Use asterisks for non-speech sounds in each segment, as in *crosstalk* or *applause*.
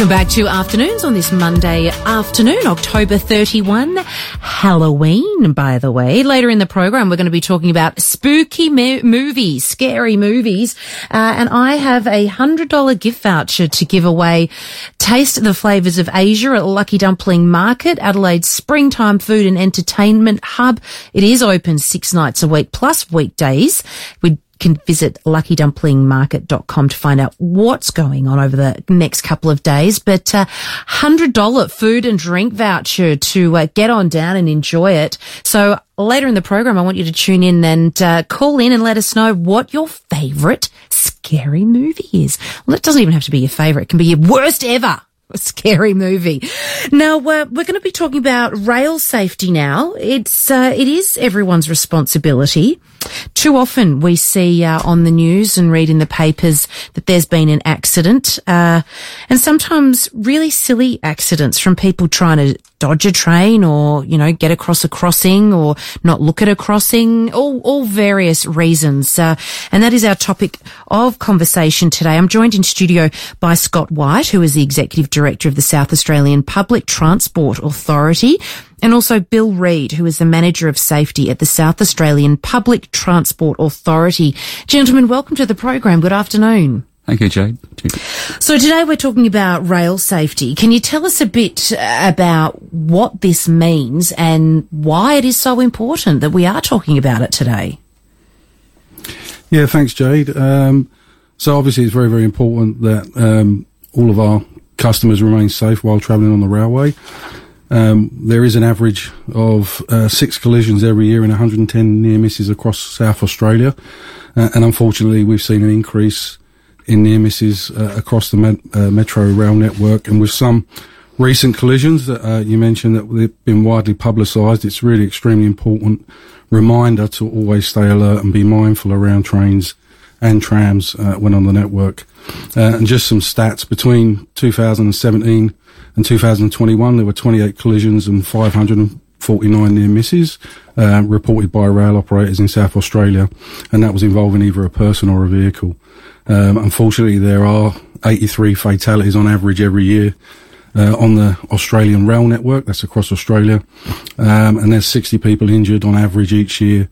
Welcome back to Afternoons on this Monday afternoon, October 31, Halloween, by the way. Later in the program, we're going to be talking about spooky mo- movies, scary movies. Uh, and I have a $100 gift voucher to give away. Taste the flavours of Asia at Lucky Dumpling Market, Adelaide's springtime food and entertainment hub. It is open six nights a week plus weekdays. We can visit luckydumplingmarket.com to find out what's going on over the next couple of days. But uh, $100 food and drink voucher to uh, get on down and enjoy it. So later in the program, I want you to tune in and uh, call in and let us know what your favourite scary movie is. Well, it doesn't even have to be your favourite. It can be your worst ever scary movie. Now uh, we're going to be talking about rail safety. Now it's uh, it is everyone's responsibility. Too often we see uh, on the news and read in the papers that there's been an accident, uh, and sometimes really silly accidents from people trying to dodge a train or you know get across a crossing or not look at a crossing. All all various reasons, uh, and that is our topic of conversation today. I'm joined in studio by Scott White, who is the executive director of the South Australian Public Transport Authority and also Bill Reid, who is the Manager of Safety at the South Australian Public Transport Authority. Gentlemen, welcome to the program. Good afternoon. Thank you, Jade. So today we're talking about rail safety. Can you tell us a bit about what this means and why it is so important that we are talking about it today? Yeah, thanks, Jade. Um, so obviously it's very, very important that um, all of our customers remain safe while travelling on the railway. Um, there is an average of uh, six collisions every year and 110 near misses across South Australia. Uh, and unfortunately, we've seen an increase in near misses uh, across the met- uh, metro rail network. And with some recent collisions that uh, you mentioned that they've been widely publicised, it's really extremely important reminder to always stay alert and be mindful around trains and trams uh, when on the network. and just some stats between 2017 in 2021, there were 28 collisions and 549 near misses uh, reported by rail operators in South Australia, and that was involving either a person or a vehicle. Um, unfortunately, there are 83 fatalities on average every year uh, on the Australian rail network. That's across Australia, um, and there's 60 people injured on average each year.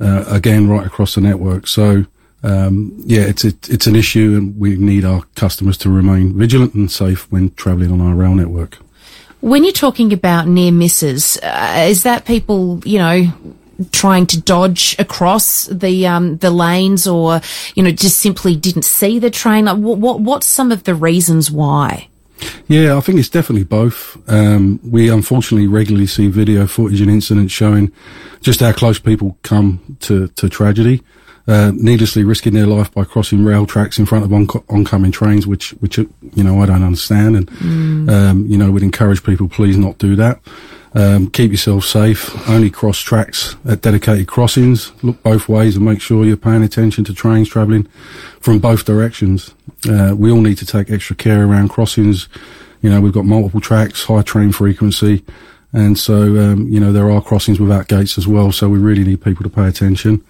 Uh, again, right across the network. So um, yeah, it's it, it's an issue, and we need our customers to remain vigilant and safe when travelling on our rail network. When you're talking about near misses, uh, is that people, you know, trying to dodge across the um, the lanes, or you know, just simply didn't see the train? Like, what, what what's some of the reasons why? Yeah, I think it's definitely both. Um, we unfortunately regularly see video footage and incidents showing just how close people come to, to tragedy uh, needlessly risking their life by crossing rail tracks in front of on- oncoming trains, which, which, you know, I don't understand. And, mm. um, you know, we'd encourage people, please not do that. Um, keep yourself safe. Only cross tracks at dedicated crossings. Look both ways and make sure you're paying attention to trains travelling from both directions. Uh, we all need to take extra care around crossings. You know, we've got multiple tracks, high train frequency. And so, um, you know, there are crossings without gates as well. So we really need people to pay attention.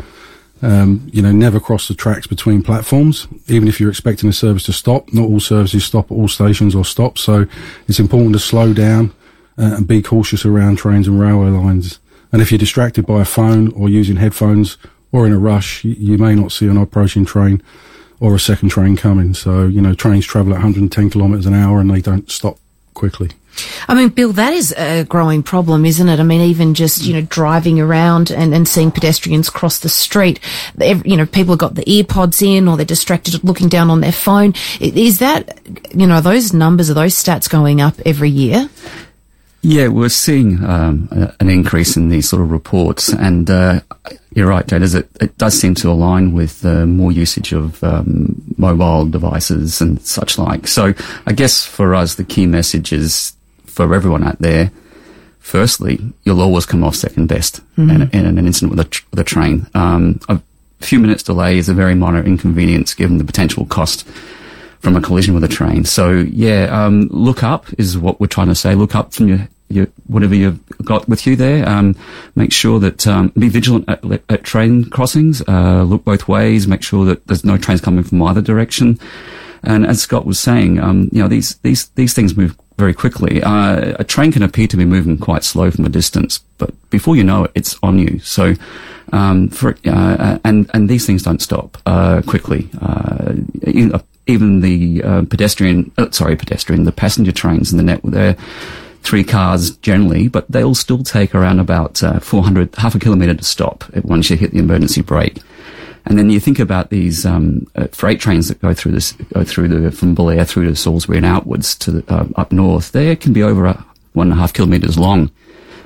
Um, you know, never cross the tracks between platforms, even if you're expecting a service to stop. Not all services stop at all stations or stop, so it's important to slow down uh, and be cautious around trains and railway lines. And if you're distracted by a phone or using headphones or in a rush, you, you may not see an approaching train or a second train coming. So, you know, trains travel at 110 kilometres an hour and they don't stop quickly. I mean, Bill, that is a growing problem, isn't it? I mean, even just, you know, driving around and, and seeing pedestrians cross the street, you know, people have got the earpods in or they're distracted looking down on their phone. Is that, you know, those numbers, are those stats going up every year? Yeah, we're seeing um, an increase in these sort of reports, and uh, you're right, Jade. It, it does seem to align with uh, more usage of um, mobile devices and such like. So, I guess for us, the key message is for everyone out there, firstly, you'll always come off second best mm-hmm. in, in, an incident with a, tr- with a train. Um, a few minutes delay is a very minor inconvenience given the potential cost from a collision with a train. So yeah, um, look up is what we're trying to say. Look up from your, your whatever you've got with you there. Um, make sure that um, be vigilant at, at train crossings. Uh, look both ways. Make sure that there's no trains coming from either direction. And as Scott was saying, um, you know, these, these, these things move very quickly. Uh, a train can appear to be moving quite slow from a distance, but before you know it, it's on you. So, um, for, uh, and, and these things don't stop, uh, quickly. Uh, even the, uh, pedestrian, uh, sorry, pedestrian, the passenger trains in the net, they're, three cars generally, but they'll still take around about uh, 400, half a kilometre to stop once you hit the emergency brake. And then you think about these um, uh, freight trains that go through this, go through the from Belair through to Salisbury and outwards to the, uh, up north. They can be over a, one and a half kilometres long.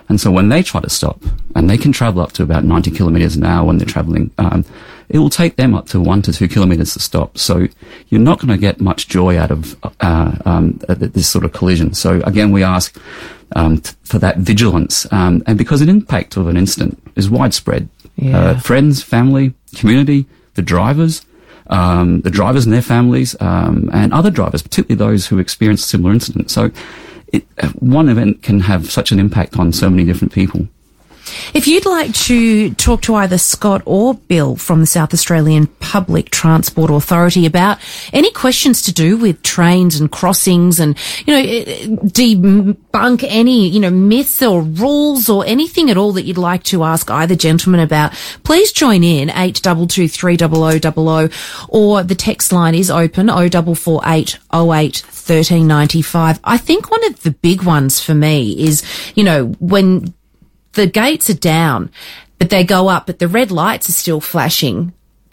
And so when they try to stop, and they can travel up to about 90 kilometres an hour when they're travelling, um, it will take them up to one to two kilometres to stop. So you're not going to get much joy out of uh, um, this sort of collision. So again, we ask um, t- for that vigilance, um, and because an impact of an incident is widespread, yeah. uh, friends, family, community, the drivers. Um, the drivers and their families, um, and other drivers, particularly those who experience similar incidents. So, it, one event can have such an impact on so many different people. If you'd like to talk to either Scott or Bill from the South Australian Public Transport Authority about any questions to do with trains and crossings and, you know, eh, eh, debunk any, you know, myths or rules or anything at all that you'd like to ask either gentleman about, please join in 82230000 or the text line is open 0448 08 1395. I think one of the big ones for me is, you know, when the gates are down, but they go up, but the red lights are still flashing.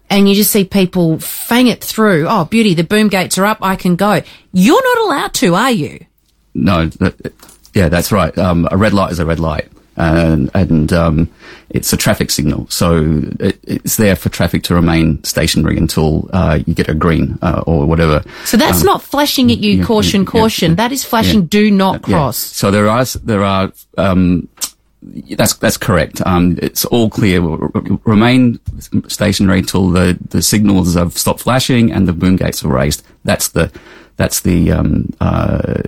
And you just see people fang it through. Oh, beauty, the boom gates are up. I can go. You're not allowed to, are you? No, that, yeah, that's right. Um, a red light is a red light. And, and um, it's a traffic signal, so it, it's there for traffic to remain stationary until uh, you get a green uh, or whatever. So that's um, not flashing at you, yeah, caution, yeah, caution. Yeah, that is flashing, do not cross. So there are there are um, that's that's correct. Um, it's all clear. Remain stationary till the, the signals have stopped flashing and the boom gates are raised. That's the that's the um, uh,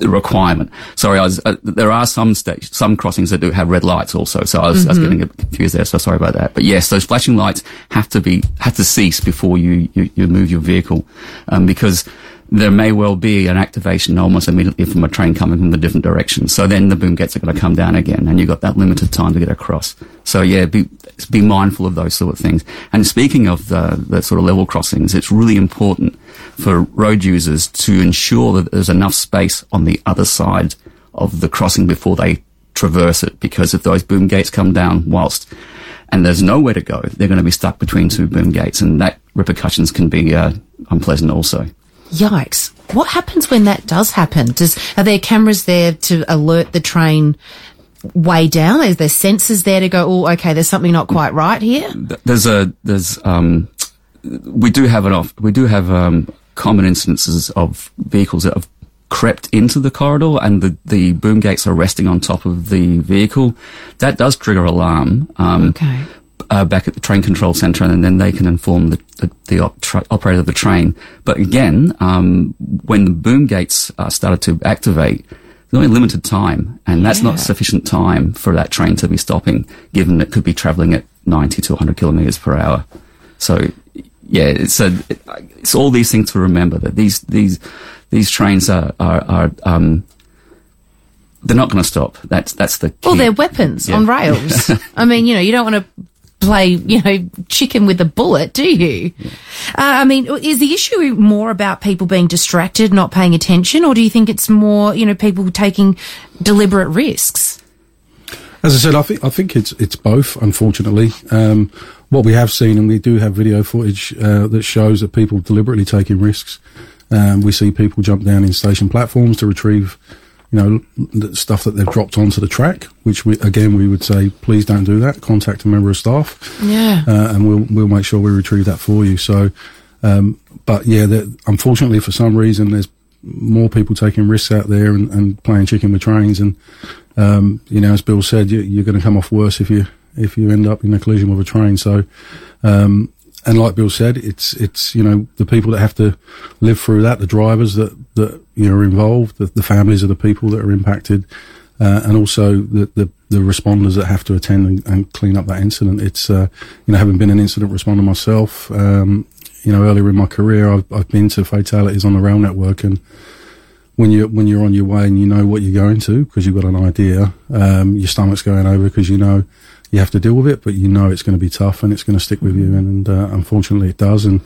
requirement. Sorry, I was, uh, there are some some crossings that do have red lights also. So I was, mm-hmm. I was mm-hmm. getting confused there. So sorry about that. But yes, those flashing lights have to be have to cease before you you, you move your vehicle, um, because there may well be an activation almost immediately from a train coming from the different direction. So then the boom gates are going to come down again, and you've got that limited time to get across. So yeah, be be mindful of those sort of things. And speaking of the, the sort of level crossings, it's really important for road users to ensure that there's enough space on the other side of the crossing before they traverse it. Because if those boom gates come down whilst and there's nowhere to go, they're going to be stuck between two boom gates, and that repercussions can be uh, unpleasant also. Yikes. What happens when that does happen? Does, are there cameras there to alert the train way down? Is there sensors there to go, oh, okay, there's something not quite right here? There's a, there's, um, we do have an off, we do have, um, common instances of vehicles that have crept into the corridor and the, the boom gates are resting on top of the vehicle. That does trigger alarm. Um, okay uh, back at the train control centre, and then they can inform the, the, the op- tra- operator of the train. But again, um, when the boom gates uh, started to activate, there's only limited time, and that's yeah. not sufficient time for that train to be stopping, given it could be travelling at 90 to 100 kilometres per hour. So, yeah, it's a, it's all these things to remember that these these these trains are are, are um, they're not going to stop. That's that's the key. Well, they're weapons yeah. on rails. *laughs* I mean, you know, you don't want to play, you know, chicken with a bullet, do you? Yeah. Uh, I mean, is the issue more about people being distracted, not paying attention, or do you think it's more, you know, people taking deliberate risks? As I said, I think I think it's it's both. Unfortunately, um, what we have seen, and we do have video footage uh, that shows that people deliberately taking risks. Um, we see people jump down in station platforms to retrieve you know, stuff that they've dropped onto the track, which we, again, we would say, please don't do that. Contact a member of staff. Yeah. Uh, and we'll, we'll make sure we retrieve that for you. So, um, but yeah, unfortunately for some reason, there's more people taking risks out there and, and playing chicken with trains. And, um, you know, as Bill said, you, are going to come off worse if you, if you end up in a collision with a train. So, um, and like Bill said, it's it's you know the people that have to live through that, the drivers that that you know are involved, the, the families of the people that are impacted, uh, and also the, the, the responders that have to attend and, and clean up that incident. It's uh, you know having been an incident responder myself, um, you know, earlier in my career, I've, I've been to fatalities on the rail network, and when you when you're on your way and you know what you're going to because you've got an idea, um, your stomach's going over because you know you have to deal with it, but you know it's going to be tough and it's going to stick with you, and, and uh, unfortunately it does. And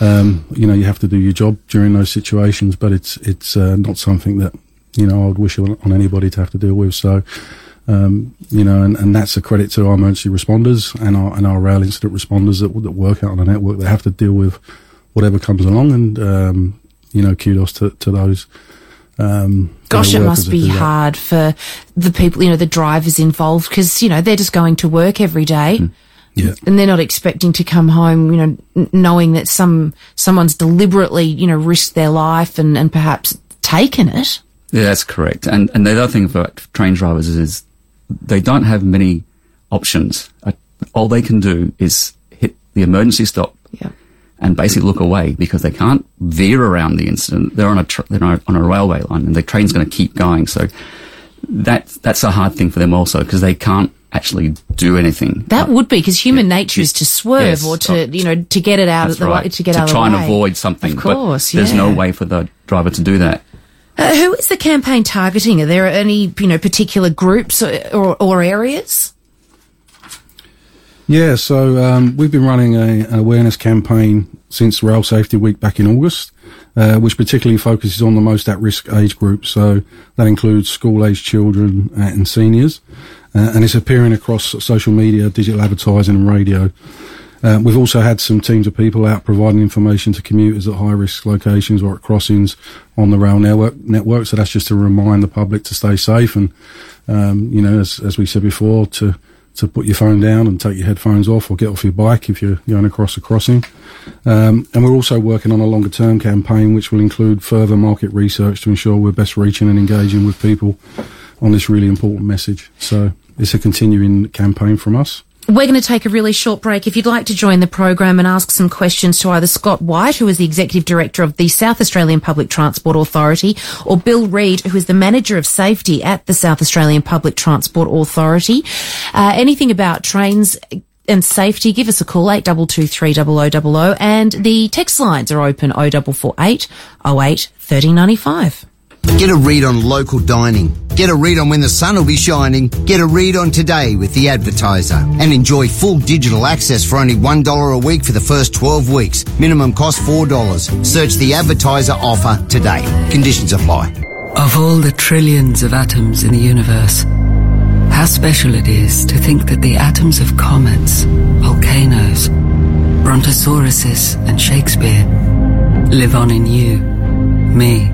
um, you know you have to do your job during those situations, but it's it's uh, not something that you know I would wish on, anybody to have to deal with. So. Um, you know, and, and that's a credit to our emergency responders and our and our rail incident responders that, that work out on the network. They have to deal with whatever comes along, and um, you know, kudos to, to those um, Gosh, it must be hard for the people, you know, the drivers involved because, you know, they're just going to work every day Yeah, and they're not expecting to come home, you know, n- knowing that some, someone's deliberately, you know, risked their life and, and perhaps taken it. Yeah, that's correct. And and the other thing for train drivers is they don't have many options. Uh, All they can do is hit the emergency stop Yeah. And basically look away because they can't veer around the incident. They're on a tr- they're on a, railway line and the train's going to keep going. So that that's a hard thing for them also because they can't actually do anything. That Uh, would be because human nature is to swerve Yes, or to, uh, you know, to get it out of that's the way, right. to get out of try and way. avoid something. Of course, but there's no way for the driver to do that. Uh, who is the campaign targeting? Are there any, you know, particular groups or, or, or areas? Yeah. So um, we've been running a, an awareness campaign since Rail Safety Week back in August, uh, which particularly focuses on the most at-risk age groups. So that includes school-aged children and seniors, uh, and it's appearing across social media, digital advertising, and radio. Uh, we've also had some teams of people out providing information to commuters at high risk locations or at crossings on the rail network. network. So that's just to remind the public to stay safe and, um, you know, as, as we said before, to, to put your phone down and take your headphones off or get off your bike if you're going across a crossing. Um, and we're also working on a longer term campaign which will include further market research to ensure we're best reaching and engaging with people on this really important message. So it's a continuing campaign from us. We're going to take a really short break. If you'd like to join the program and ask some questions to either Scott White, who is the Executive Director of the South Australian Public Transport Authority, or Bill Reid, who is the Manager of Safety at the South Australian Public Transport Authority, uh, anything about trains and safety, give us a call, 8223 0000, and the text lines are open 0448 08 3095. Get a read on local dining. Get a read on when the sun will be shining. Get a read on today with the advertiser. And enjoy full digital access for only $1 a week for the first 12 weeks. Minimum cost $4. Search the advertiser offer today. Conditions apply. Of all the trillions of atoms in the universe, how special it is to think that the atoms of comets, volcanoes, brontosauruses, and Shakespeare live on in you, me,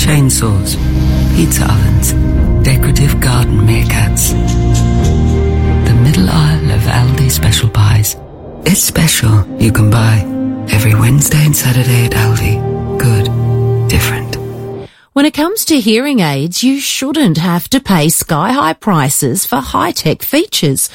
chainsaws, pizza ovens, decorative garden meerkats. The middle aisle of Aldi special buys. It's special you can buy every Wednesday and Saturday at Aldi. Good, different. When it comes to hearing aids, you shouldn't have to pay sky high prices for high tech features.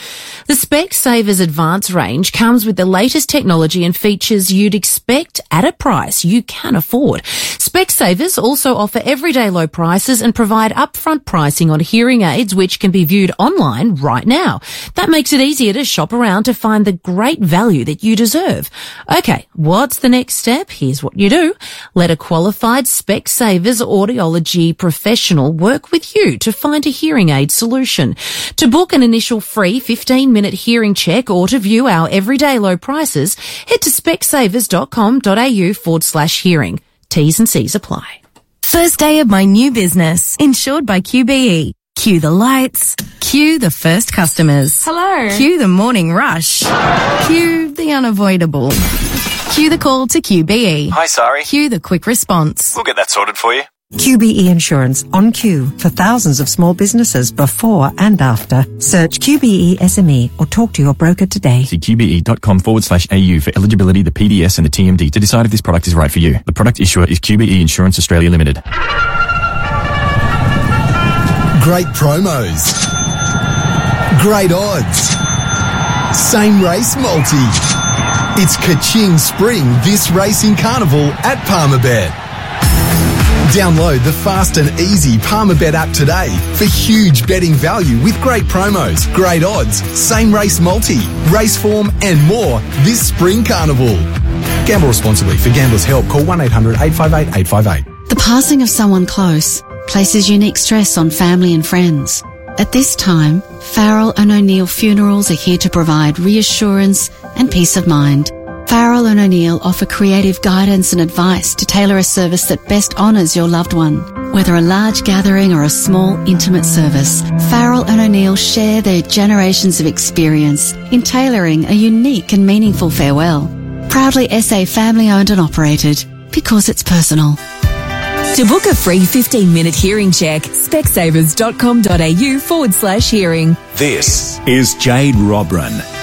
The Specsavers Advance range comes with the latest technology and features you'd expect at a price you can afford. Specsavers also offer everyday low prices and provide upfront pricing on hearing aids which can be viewed online right now. That makes it easier to shop around to find the great value that you deserve. Okay, what's the next step? Here's what you do. Let a qualified Specsavers audiology professional work with you to find a hearing aid solution. To book an initial free 15 minute hearing check or to view our everyday low prices, head to specsavers.com.au forward slash hearing. T's and C's apply. First day of my new business, insured by QBE. Cue the lights. Cue the first customers. Hello. Cue the morning rush. Cue the unavoidable. Cue the call to QBE. Hi, sorry. Cue the quick response. We'll get that sorted for you. QBE Insurance on queue for thousands of small businesses before and after. Search QBE SME or talk to your broker today. See qbe.com forward slash AU for eligibility, the PDS and the TMD to decide if this product is right for you. The product issuer is QBE Insurance Australia Limited. Great promos. Great odds. Same race multi. It's Kaching Spring this racing carnival at Palmerbet. Download the fast and easy Palmerbet app today for huge betting value with great promos, great odds, same race multi, race form and more this spring carnival. Gamble responsibly. For Gamblers' Help, call 1 800 858 858. The passing of someone close places unique stress on family and friends. At this time, Farrell and O'Neill Funerals are here to provide reassurance and peace of mind. Farrell and O'Neill offer creative guidance and advice to tailor a service that best honours your loved one. Whether a large gathering or a small, intimate service, Farrell and O'Neill share their generations of experience in tailoring a unique and meaningful farewell. Proudly SA family owned and operated because it's personal. To book a free 15 minute hearing check, specsavers.com.au forward slash hearing. This is Jade Robran.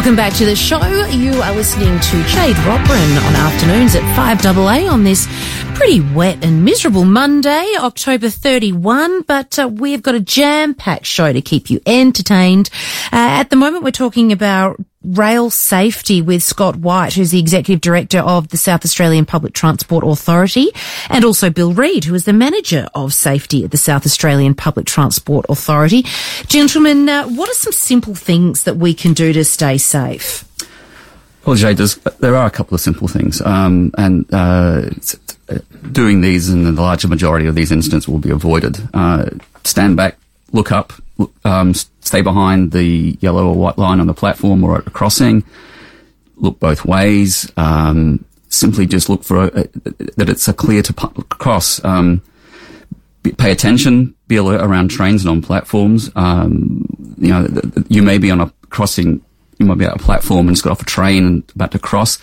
Welcome back to the show. You are listening to Jade Robran on afternoons at 5AA on this pretty wet and miserable Monday, October 31, but uh, we've got a jam-packed show to keep you entertained. Uh, at the moment, we're talking about rail safety with Scott White, who's the Executive Director of the South Australian Public Transport Authority, and also Bill Reid, who is the Manager of Safety at the South Australian Public Transport Authority. Gentlemen, uh, what are some simple things that we can do to stay safe? Well, Jay, there are a couple of simple things, um, and uh, doing these in the larger majority of these incidents will be avoided. Uh, stand back, look up, um, stay behind the yellow or white line on the platform or at a crossing. Look both ways. Um, simply just look for a, a, that it's a clear to cross. Um, be, pay attention. Be alert around trains and on platforms. Um, you know, you may be on a crossing. You might be at a platform and it's got off a train and about to cross.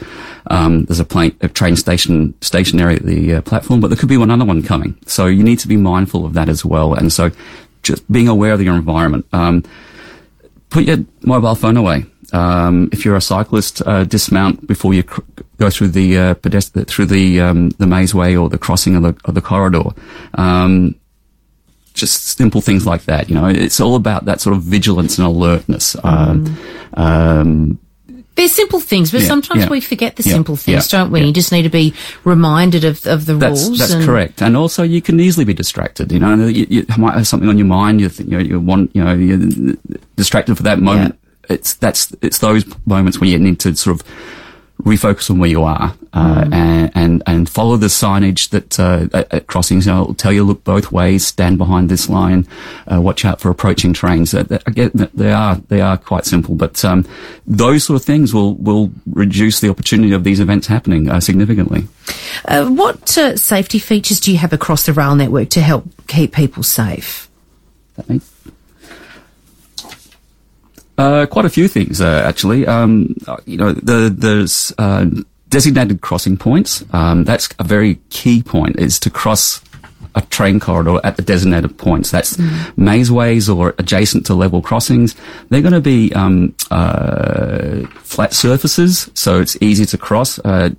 Um, there's a, plane, a train station stationary at the uh, platform, but there could be one other one coming. So you need to be mindful of that as well. And so just being aware of your environment. Um, put your mobile phone away. Um, if you're a cyclist, uh, dismount before you cr- go through the uh, pedest- through the um, the mazeway or the crossing of the of the corridor. Um, just simple things like that. You know, it's all about that sort of vigilance and alertness. Mm. Um, they're simple things, but yeah, sometimes yeah, we forget the yeah, simple things, don't we? You just need to be reminded of, of the that's, rules. That's and correct. And also, you can easily be distracted. You know, you, you might have something on your mind. You think, you, know, you want, you know, you're distracted for that moment. It's that's it's those moments when you need to sort of refocus on where you are uh, mm. and, and, and follow the signage that uh, at, at, crossings. You know, it'll tell you look both ways, stand behind this line, uh, watch out for approaching trains. Again, they are they are quite simple, but um, those sort of things will will reduce the opportunity of these events happening uh, significantly. Uh, what uh, safety features do you have across the rail network to help keep people safe? That means uh, quite a few things, uh, actually. Um, you know, the, there's uh, designated crossing points. Um, that's a very key point, is to cross a train corridor at the designated points. That's mm. mazeways or adjacent to level crossings. They're going to be um, uh, flat surfaces, so it's easy to cross. Uh,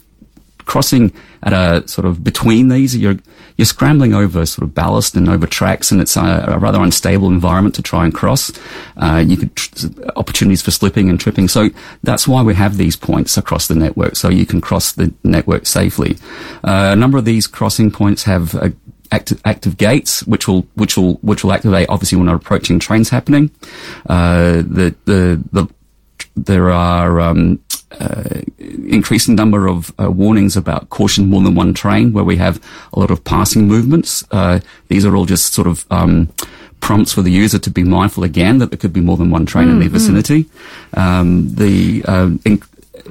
crossing at a sort of between these, you're you're scrambling over sort of ballast and over tracks, and it's a, a rather unstable environment to try and cross. Uh, you could tr- opportunities for slipping and tripping. So that's why we have these points across the network, so you can cross the network safely. Uh, a number of these crossing points have uh, active, active gates, which will which will which will activate obviously when approaching trains happening. Uh, the the the there are um, uh, increasing number of uh, warnings about caution more than one train, where we have a lot of passing movements. Uh, these are all just sort of um, prompts for the user to be mindful again that there could be more than one train mm-hmm. in their mm-hmm. vicinity. Um, the um, in-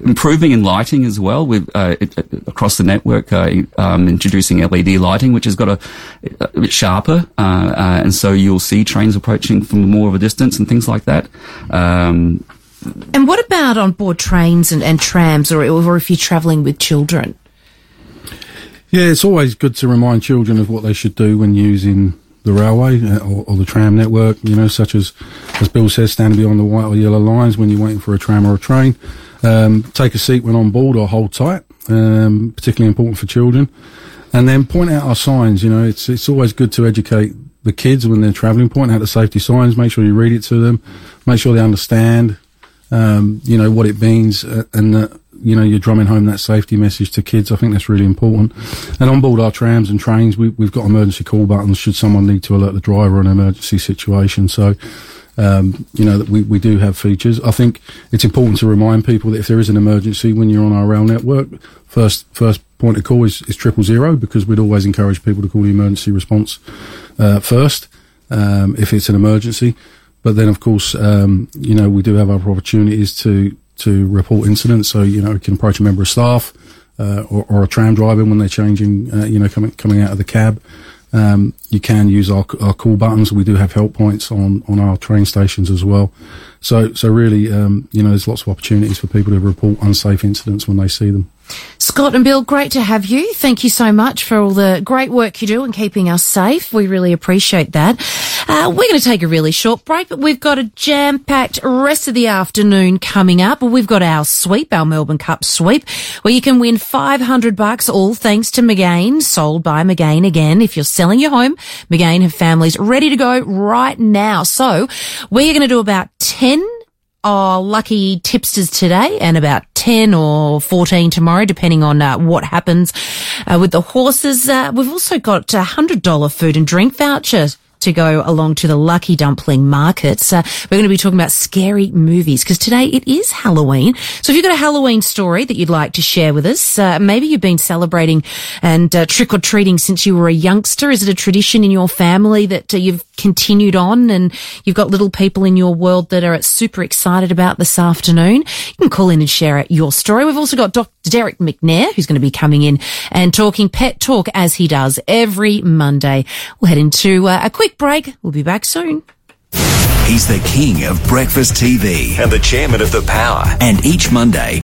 improving in lighting as well with uh, it, across the network, uh, um, introducing LED lighting, which has got a, a bit sharper, uh, uh, and so you'll see trains approaching from more of a distance and things like that. Um, and what about on board trains and, and trams, or, or if you're travelling with children? Yeah, it's always good to remind children of what they should do when using the railway uh, or, or, the tram network, you know, such as, as Bill says, standing beyond the white or yellow lines when you're waiting for a tram or a train. Um, take a seat when on board or hold tight, um, particularly important for children. And then point out our signs, you know, it's, it's always good to educate the kids when they're travelling, point out the safety signs, make sure you read it to them, make sure they understand um, you know, what it means uh, and that, you know, you're drumming home that safety message to kids. I think that's really important. And on board our trams and trains, we, have got emergency call buttons should someone need to alert the driver on an emergency situation. So, um, you know, that we, we do have features. I think it's important to remind people that if there is an emergency when you're on our rail network, first first point of call is, is triple zero because we'd always encourage people to call the emergency response uh, first um, if it's an emergency. But then, of course, um, you know, we do have other opportunities to to report incidents. So, you know, we can approach a member of staff uh, or, or a tram driver when they're changing, uh, you know, coming coming out of the cab. Um, you can use our, our call buttons. We do have help points on, on our train stations as well. So, so really, um, you know, there's lots of opportunities for people to report unsafe incidents when they see them. Scott and Bill, great to have you. Thank you so much for all the great work you do in keeping us safe. We really appreciate that. Uh, we're going to take a really short break, but we've got a jam-packed rest of the afternoon coming up. We've got our sweep, our Melbourne Cup sweep, where you can win 500 bucks, all thanks to Magain, sold by Magain again. If you're selling your home, Magain have families ready to go right now. So we're going to do about 10 are lucky tipsters today and about 10 or 14 tomorrow, depending on uh, what happens uh, with the horses. Uh, we've also got a $100 food and drink vouchers to go along to the Lucky Dumpling markets. Uh, we're going to be talking about scary movies because today it is Halloween. So if you've got a Halloween story that you'd like to share with us, uh, maybe you've been celebrating and uh, trick or treating since you were a youngster. Is it a tradition in your family that uh, you've continued on and you've got little people in your world that are super excited about this afternoon? You can call in and share your story. We've also got Dr. Derek McNair who's going to be coming in and talking pet talk as he does every Monday. We'll head into uh, a quick break. We'll be back soon. He's the king of breakfast TV and the chairman of the Power. And each Monday,